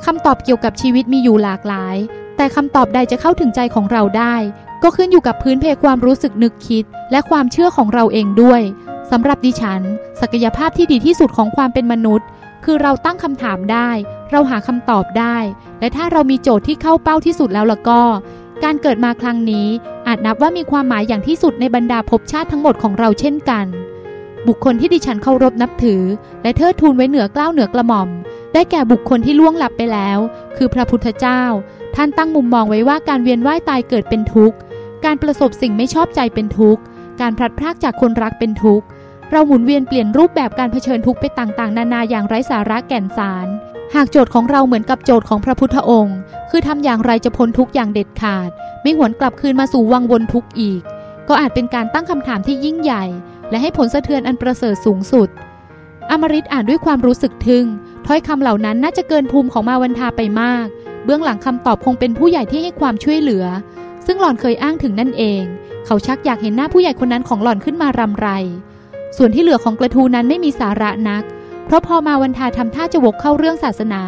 คำตอบเกี่ยวกับชีวิตมีอยู่หลากหลาย แต่คำตอบใดจะเข้าถึงใจของเราได้ ก็ขึ้นอยู่กับพื้นเพความรู้สึกนึกคิด และความเชื่อของเราเองด้วยสำหรับดิฉัน ศักยภาพที่ดีที่สุดของความเป็นมนุษย์ คือเราตั้งคำถามได้ เราหาคำตอบได้ และถ้าเรามีโจทย์ที่เข้าเป้าที่สุดแล้วล่ะก็ การเกิดมาครั้งนี้ อาจนับว่ามีความหมายอย่างที่สุดในบรรดาภพชาติทั้งหมดของเราเช่นกัน บุคคลที่ดิฉันเคารพนับถือ และเทิดทูนไว้เหนือกล้าวเหนือกระหม่อม ได้แก่บุคคลที่ล่วงลับไปแล้ว คือพระพุทธเจ้า ท่านตั้งมุมมองไว้ว่าการเวียนว่ายตายเกิดเป็นทุกข์ การประสบสิ่งไม่ชอบใจเป็นทุกข์ การพลัดพรากจากคนรักเป็นทุกข์ เราหมุนเวียนเปลี่ยนรูปแบบการเผชิญทุกข์ไปต่างๆ นานาอย่างไร้สาระแก่นสาร หากโจทย์ของเราเหมือนกับโจทย์ของพระพุทธองค์ คือทำอย่างไรจะพ้นทุกอย่างเด็ดขาด ไม่หวนกลับคืนมาสู่วังวนทุกข์อีก ก็อาจเป็นการตั้งคำถามที่ยิ่งใหญ่ และให้ผลสะเทือนอันประเสริฐสูงสุด อมริตอ่านด้วยความรู้สึกทึ่งถ้อยคำเหล่านั้นน่าจะเกินภูมิของมาวันทาไปมาก เบื้องหลังคำตอบคงเป็นผู้ใหญ่ที่ให้ความช่วยเหลือ ซึ่งหล่อนเคยอ้างถึงนั่นเอง เขาชักอยากเห็นหน้าผู้ใหญ่คนนั้นของหล่อนขึ้นมารำไร ส่วนที่เหลือของกระทูนั้นไม่มีสาระนัก เพราะพอมาวันทาทำท่าจะวกเข้าเรื่องศาสนา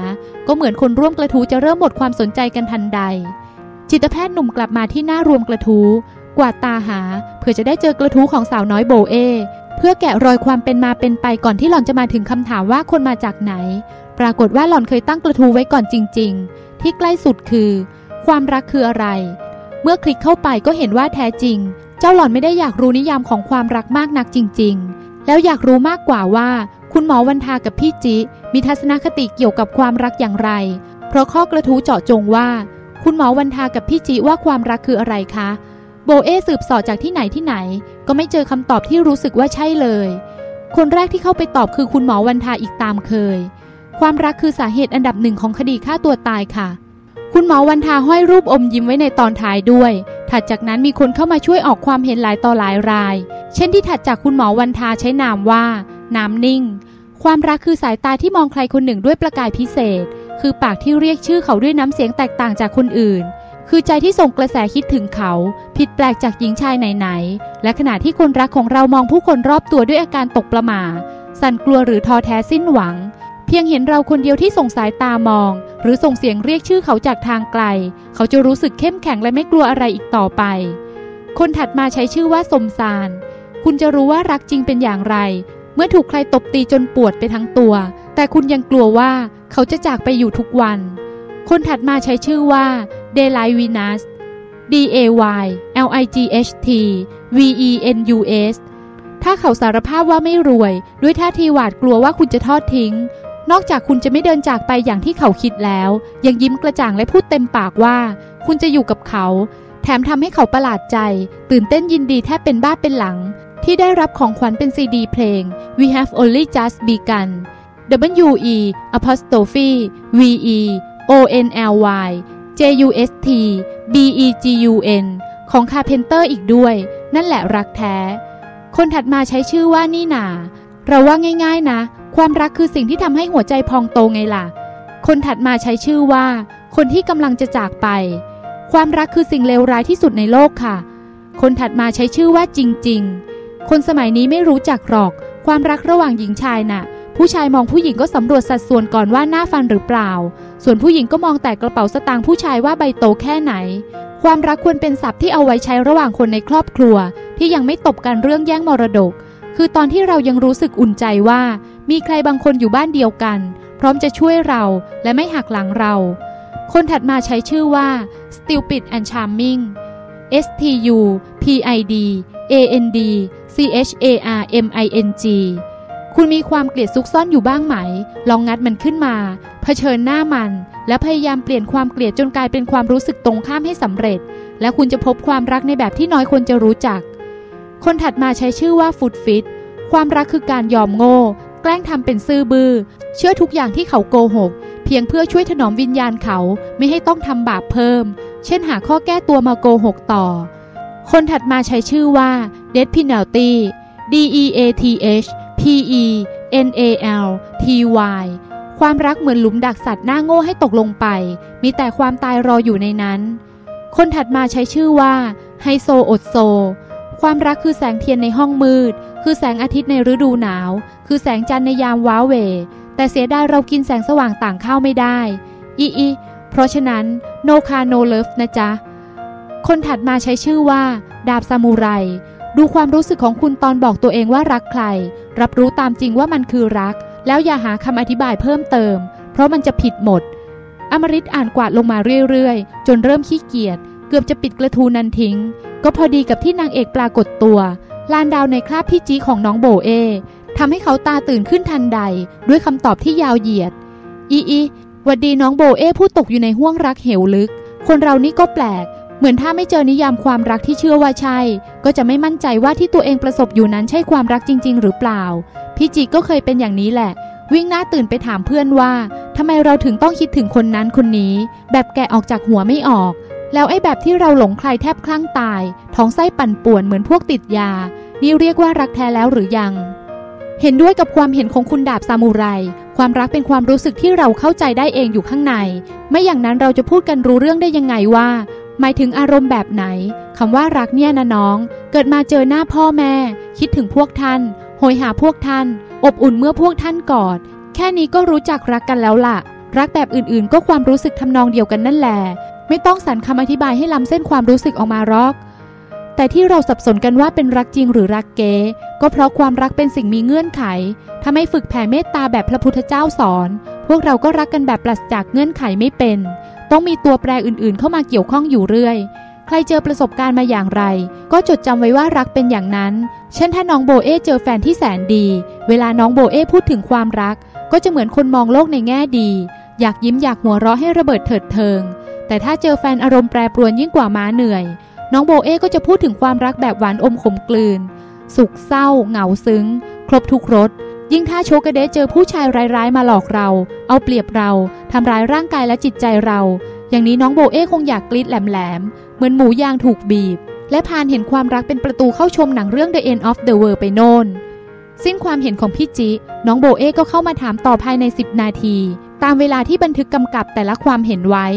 ก็เหมือนคนร่วมกระทูจะเริ่มหมดความสนใจกันทันใด จิตแพทย์หนุ่มกลับมาที่หน้ารวมกระทูกวาดตาหา เพื่อจะได้เจอกระทูของสาวน้อยโบเอ เพื่อแกะรอยความเป็นมาเป็นไปก่อนที่หล่อนจะมาถึงคำถามว่าคนมาจากไหน ปรากฏว่าหล่อนเคยตั้งกระทูไว้ก่อนจริง ๆ ที่ใกล้สุดคือ ความรักคืออะไร เมื่อคลิกเข้าไปก็เห็นว่าแท้จริง เจ้าหล่อนไม่ได้อยากรู้นิยามของความรักมากนักจริง ๆ แล้วอยากรู้มากกว่าว่า คุณหมอวันทากับพี่จิ มีทัศนคติเกี่ยวกับความรักอย่างไร เพราะข้อกระทู้เจาะจงว่า คุณหมอวันทากับพี่จิว่าความรักคืออะไรคะ โบเอสืบสอดจากที่ไหนที่ไหน ก็ไม่เจอคำตอบที่รู้สึกว่าใช่เลย คนแรกที่เข้าไปตอบคือคุณหมอวันทาอีกตามเคย ความรักคือสาเหตุอันดับหนึ่งของคดีฆ่าตัวตายค่ะ คุณหมอวันทาห้อยรูปอมยิ้มไว้ในตอนท้ายด้วย ถัดจากนั้นมีคนเข้ามาช่วยออกความเห็นหลายต่อหลายราย เช่นที่ถัดจากคุณหมอวันทาใช้นามว่า น้ำนิ่ง ความรักคือสายตาที่มองใครคนหนึ่งด้วยประกายพิเศษ คือปากที่เรียกชื่อเขาด้วยน้ำเสียงแตกต่างจากคนอื่น คือใจที่ส่งกระแสคิดถึงเขา ผิดแปลกจากหญิงชายไหนๆ และขณะที่คนรักของเรามองผู้คนรอบตัวด้วยอาการตกประหมา สั่นกลัวหรือท้อแท้สิ้นหวัง เพียงเห็นเราคนเดียวที่ส่งสายตามอง หรือส่งเสียงเรียกชื่อเขาจากทางไกล เขาจะรู้สึกเข้มแข็งและไม่กลัวอะไรอีกต่อไป คนถัดมาใช้ชื่อว่าสมสารคุณจะรู้ว่ารักจริงเป็นอย่างไร เมื่อถูกใครตบตีจนปวดไปทั้งตัว แต่คุณยังกลัวว่าเขาจะจากไปอยู่ทุกวัน คนถัดมาใช้ชื่อว่า Daylight Venus D A Y L I G H T V E N U S ถ้าเขาสารภาพว่าไม่รวย ด้วยท่าทีหวาดกลัวว่าคุณจะทอดทิ้ง นอกจากคุณจะไม่เดินจากไปอย่างที่เขาคิดแล้ว ยังยิ้มกระจ่างและพูดเต็มปากว่า คุณจะอยู่กับเขา แถมทำให้เขาประหลาดใจ ตื่นเต้นยินดีแทบเป็นบ้าเป็นหลัง ที่ได้รับของขวัญเป็นซีดีเพลง We Have Only Just Begun W E apostrophe V E O N L Y J U S T B E G U N ของ Carpenter อีกด้วย นั่นแหละรักแท้ คนถัดมาใช้ชื่อว่านี่นา เราว่าง่ายๆนะ ความรักคือสิ่งที่ทำให้หัวใจพองโตไงล่ะ คนถัดมาใช้ชื่อว่า คนที่กำลังจะจากไป ความรักคือสิ่งเลวร้ายที่สุดในโลกค่ะ คนถัดมาใช้ชื่อว่าจริงๆ คนสมัยนี้ไม่รู้จักหรอก ความรักระหว่างหญิงชายน่ะ ผู้ชายมองผู้หญิงก็สำรวจสัดส่วนก่อนว่าหน้าฟันหรือเปล่า ส่วนผู้หญิงก็มองแต่กระเป๋าสตางค์ผู้ชายว่าใบโตแค่ไหน ความรักควรเป็นศัพท์ที่เอาไว้ใช้ระหว่างคนในครอบครัว ที่ยังไม่ตบกันเรื่องแย่งมรดก คือตอนที่เรายังรู้สึกอุ่นใจว่า มีใครบางคนอยู่บ้านเดียวกัน พร้อมจะช่วยเราและไม่หักหลังเรา คนถัดมาใช้ชื่อว่า stupid and charming S T U P I D A N D C H A R M I N G คุณมีความเกลียดซุกซ่อนอยู่บ้างไหม ลองงัดมันขึ้นมา เผชิญหน้ามัน และพยายามเปลี่ยนความเกลียดจนกลายเป็นความรู้สึกตรงข้ามให้สำเร็จ และคุณจะพบความรักในแบบที่น้อยคนจะรู้จัก คนถัดมาใช้ชื่อว่าฟุตฟิต ความรักคือการยอมโง่ แกล้งทำเป็นซื่อบือ้อ เชื่อทุกอย่างที่เขาโกหก เพียงเพื่อช่วยถนอมวิญญาณเขาไม่ให้ต้องทำบาปเพิ่ม เช่นหาข้อแก้ตัวมาโกหกต่อ คนถัดมาใช้ชื่อว่า Death Penalty D E A T H P E N A L T Y ความรักเหมือนหลุมดักสัตว์หน้าโง่ให้ตกลงไป มีแต่ความตายรออยู่ในนั้น คนถัดมาใช้ชื่อว่าไฮโซอดโซ ความรักคือแสงเทียนในห้องมืด คือแสงอาทิตย์ในฤดูหนาว คือแสงจันทร์ในยามว้าเหวแต่เสียดายเรากินแสงสว่างต่างเข้าไม่ได้ อีอีเพราะฉะนั้น no car no love นะจ๊ะ คนถัดมาใช้ชื่อว่า ดาบซามูไร ดูความรู้สึกของคุณตอนบอกตัวเองว่ารักใคร รับรู้ตามจริงว่ามันคือรัก แล้วอย่าหาคำอธิบายเพิ่มเติม เพราะมันจะผิดหมด อมริตอ่านกวาดลงมาเรื่อยๆ จนเริ่มขี้เกียจ เกือบจะปิดกระทูนั้นทิ้ง ก็พอดีกับที่นางเอกปรากฏตัว ลานดาวในคราบพี่จีของน้องโบเอทำให้เขาตาตื่นขึ้นทันใด ด้วยคำตอบที่ยาวเหยียด อีอีวัดดีน้องโบเอผู้ตกอยู่ในห้วงรักเหวลึก คนเรานี่ก็แปลก มือนถ้าไม่เจอนิยามความรักที่เชื่อว่าใช่ ก็จะไม่มั่นใจว่าที่ตัวเองประสบอยู่นั้นใช่ความรักจริง ๆ หรือเปล่า พี่จีก็เคยเป็นอย่างนี้แหละ วิ่งหน้าตื่นไปถามเพื่อนว่าทำไมเราถึงต้องคิดถึงคนนั้นคนนี้ แบบแกะออกจากหัวไม่ออก แล้วไอ้แบบที่เราหลงใครแทบคลั่งตาย ท้องไส้ปั่นป่วนเหมือนพวกติดยา นี่เรียกว่ารักแท้แล้วหรือยัง เห็นด้วยกับความเห็นของคุณดาบซามูไรความรักเป็นความรู้สึกที่เราเข้าใจได้เองอยู่ข้างใน ไม่อย่างนั้นเราจะพูดกันรู้เรื่องได้ยังไงว่า หมายถึงอารมณ์แบบไหนคำว่ารักเนี่ยนะน้อง เกิดมาเจอหน้าพ่อแม่ คิดถึงพวกท่านโหยหาพวกท่าน อบอุ่นเมื่อพวกท่านกอด แค่นี้ก็รู้จักรักกันแล้วล่ะ รักแบบอื่นๆ ก็ความรู้สึกทำนองเดียวกันนั่นแหละไม่ต้องสรรคำอธิบายให้ล้ำเส้นความรู้สึกออกมารอก แต่ที่เราสับสนกันว่าเป็นรักจริงหรือรักเก๋ก็เพราะความรักเป็นสิ่งมีเงื่อนไข ถ้าไม่ฝึกแผ่เมตตาแบบพระพุทธเจ้าสอน พวกเราก็รักกันแบบปราศจากเงื่อนไขไม่เป็น ต้องมีตัวแปรอื่นๆ เข้ามาเกี่ยวข้องอยู่เรื่อย ใครเจอประสบการณ์มาอย่างไร ก็จดจำไว้ว่ารักเป็นอย่างนั้น เช่นถ้าน้องโบเอเจอแฟนที่แสนดี เวลาน้องโบเอพูดถึงความรัก ก็จะเหมือนคนมองโลกในแง่ดี อยากยิ้มอยากหัวเราะให้ระเบิดเถิดเทิง แต่ถ้าเจอแฟนอารมณ์แปรปรวนยิ่งกว่าม้าเหนื่อย น้องโบเอก็จะพูดถึงความรักแบบหวานอมขมกลืน สุขเศร้า เหงาซึ้ง ครบทุกรส ยิ่งถ้าโชกเดเจอผู้ชายร้ายๆมาหลอกเรา เอาเปรียบเราทำร้ายร่างกายและจิตใจเรา อย่างนี้น้องโบเอ้คงอยากกรีดแหลมๆ เหมือนหมูยางถูกบีบ และพานเห็นความรักเป็นประตูเข้าชมหนังเรื่อง The End of the World ไปโน่น สิ้นความเห็นของพี่จิ น้องโบเอก็เข้ามาถามต่อภายใน 10 นาที ตามเวลาที่บันทึกกำกับแต่ละความเห็นไว้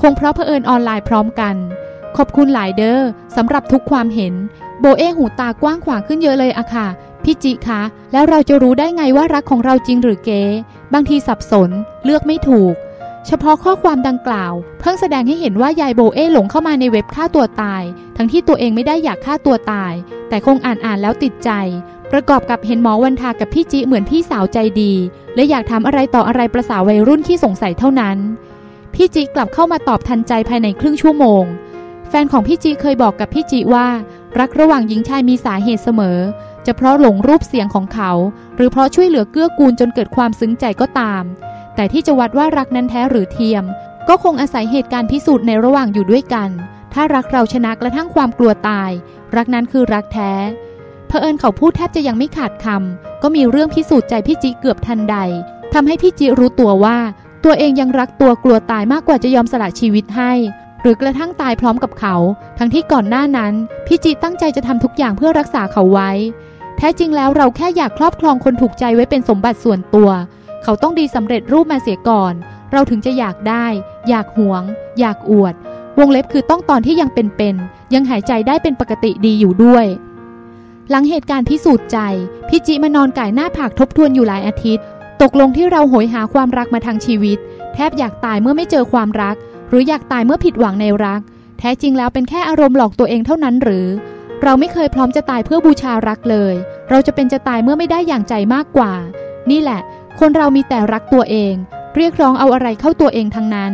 คงเพราะเผอิญออนไลน์พร้อมกัน ขอบคุณหลายเด้อสำหรับทุกความเห็น โบเอหูตากว้างขวางขึ้นเยอะเลยอะค่ะ พี่จิคะ แล้วเราจะรู้ได้ไงว่ารักของเราจริงหรือเก๊บางทีสับสน เลือกไม่ถูก เฉพาะข้อความดังกล่าว เพิ่งแสดงให้เห็นว่ายายโบเอหลงเข้ามาในเว็บฆ่าตัวตาย ทั้งที่ตัวเองไม่ได้อยากฆ่าตัวตาย แต่คงอ่านอ่านแล้วติดใจ ประกอบกับเห็นหมอวันทากับพี่จิเหมือนพี่สาวใจดี และอยากทำอะไรต่ออะไรประสาวัยรุ่นที่สงสัยเท่านั้น พี่จิกลับเข้ามาตอบทันใจภายในครึ่งชั่วโมง แฟนของพี่จิเคยบอกกับพี่จิว่า รักระหว่างหญิงชายมีสาเหตุเสมอ จะเพราะหลงรูปเสียงของเขา หรือเพราะช่วยเหลือเกื้อกูลจนเกิดความซึ้งใจก็ตาม แต่ที่จะวัดว่ารักนั้นแท้หรือเทียม ก็คงอาศัยเหตุการณ์พิสูจน์ในระหว่างอยู่ด้วยกัน ถ้ารักเราชนะกระทั่งความกลัวตาย รักนั้นคือรักแท้เผอิญเขาพูดแทบจะยังไม่ขาดคำก็มีเรื่องพิสูจน์ใจพี่จิเกือบทันใดทำให้พี่จิรู้ตัวว่า ตัวเองยังรักตัวกลัวตายมากกว่าจะยอมสละชีวิตให้หรือกระทั่งตายพร้อมกับเขา ทั้งที่ก่อนหน้านั้น พี่จิตั้งใจจะทำทุกอย่างเพื่อรักษาเขาไว้ ท้จริงแล้วเราแค่อยากครอบครองคนถูกใจไว้เป็นสมบัติส่วนตัว เขาต้องดีสำเร็จรูปมาเสียก่อน เราถึงจะอยากได้ อยากหวง อยากอวด วงเล็บคือต้องตอนที่ยังเป็นๆ ยังหายใจได้เป็นปกติดีอยู่ด้วย หลังเหตุการณ์พิสูจน์ใจพี่จิมานอนก่ายหน้าผากทบทวนอยู่หลายอาทิตย์ ตกลงที่เราโหยหาความรักมาทางชีวิต แทบอยากตายเมื่อไม่เจอความรัก หรืออยากตายเมื่อผิดหวังในรัก แท้จริงแล้วเป็นแค่อารมณ์หลอกตัวเองเท่านั้นหรือ เราไม่เคยพร้อมจะตายเพื่อบูชารักเลย เราจะเป็นจะตายเมื่อไม่ได้อย่างใจมากกว่า นี่แหละ คนเรามีแต่รักตัวเอง เรียกร้องเอาอะไรเข้าตัวเองทั้งนั้น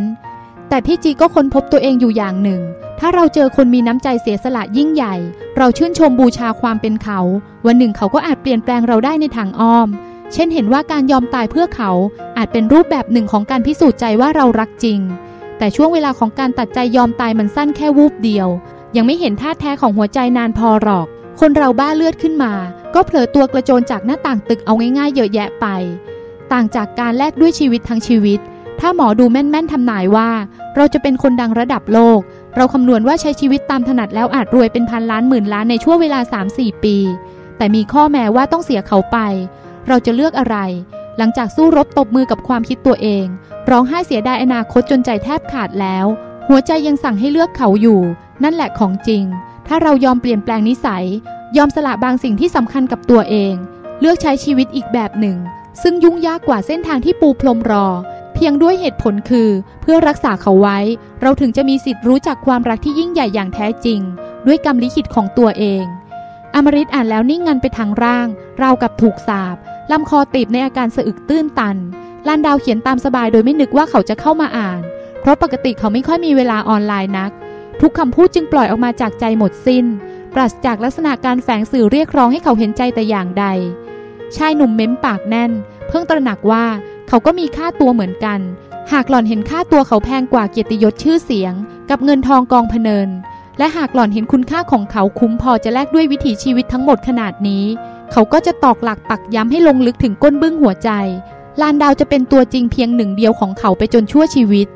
แต่พี่จีก็ค้นพบตัวเองอยู่อย่างหนึ่ง ถ้าเราเจอคนมีน้ำใจเสียสละยิ่งใหญ่ เราชื่นชมบูชาความเป็นเขา วันหนึ่งเขาก็อาจเปลี่ยนแปลงเราได้ในทางอ้อม เช่นเห็นว่าการยอมตายเพื่อเขา อาจเป็นรูปแบบหนึ่งของการพิสูจน์ใจว่าเรารักจริง แต่ช่วงเวลาของการตัดใจยอมตายมันสั้นแค่วูบเดียว ยังไม่เห็นท่าแท้ของหัวใจนานพอหรอก คนเราบ้าเลือดขึ้นมา ก็เผลอตัวกระโจนจากหน้าต่างตึกเอาง่ายๆเยอะแยะไป ต่างจากการแลกด้วยชีวิตทั้งชีวิต ถ้าหมอดูแม่นๆทำนายว่า เราจะเป็นคนดังระดับโลก เราคำนวณว่าใช้ชีวิตตามถนัดแล้วอาจรวยเป็นพันล้านหมื่นล้านในช่วงเวลา 3-4 ปี แต่มีข้อแม้ว่าต้องเสียเขาไป เราจะเลือกอะไร หลังจากสู้รบตบมือกับความคิดตัวเอง ร้องไห้เสียดายอนาคตจนใจแทบขาดแล้ว หัวใจยังสั่งให้เลือกเขาอยู่ นั่นแหละของจริง ถ้าเรายอมเปลี่ยนแปลงนิสัย ยอมสละบางสิ่งที่สำคัญกับตัวเอง เลือกใช้ชีวิตอีกแบบหนึ่ง ซึ่งยุ่งยากกว่าเส้นทางที่ปูพรมรอ เพียงด้วยเหตุผลคือ เพื่อรักษาเขาไว้ เราถึงจะมีสิทธิ์รู้จักความรักที่ยิ่งใหญ่อย่างแท้จริง ด้วยกรรมลิขิตของตัวเอง อมริตอ่านแล้วนิ่งงันไปทางร่าง เรากับถูกสาบลำคอตีบในอาการสะอึกตื้นตันลานดาวเขียนตามสบายโดยไม่นึกว่าเขาจะเข้ามาอ่าน เพราะปกติเขาไม่ค่อยมีเวลาออนไลน์นัก ทุกคำพูดจึงปล่อยออกมาจากใจหมดสิน้น ปราศจากลักษณะการแฝงสื่อเรียกร้องให้เขาเห็นใจแต่อย่างใด ชายหนุ่มเม้มปากแน่น เพิ่งตระหนักว่าเขาก็มีค่าตัวเหมือนกัน หากหล่อนเห็นค่าตัวเขาแพงกว่าเกียรติยศชื่อเสียง กับเงินทองกองพเนิน และหากหล่อนเห็นคุณค่าของเขาคุ้มพอจะแลกด้วยวิถีชีวิตทั้งหมดขนาดนี้ เขาก็จะตอกหลักปักย้ำให้ลงลึกถึงก้นบึ้งหัวใจลานดาวจะเป็นตัวจริงเพียงหนึ่งเดียวของเขาไปจนชั่วชีวิต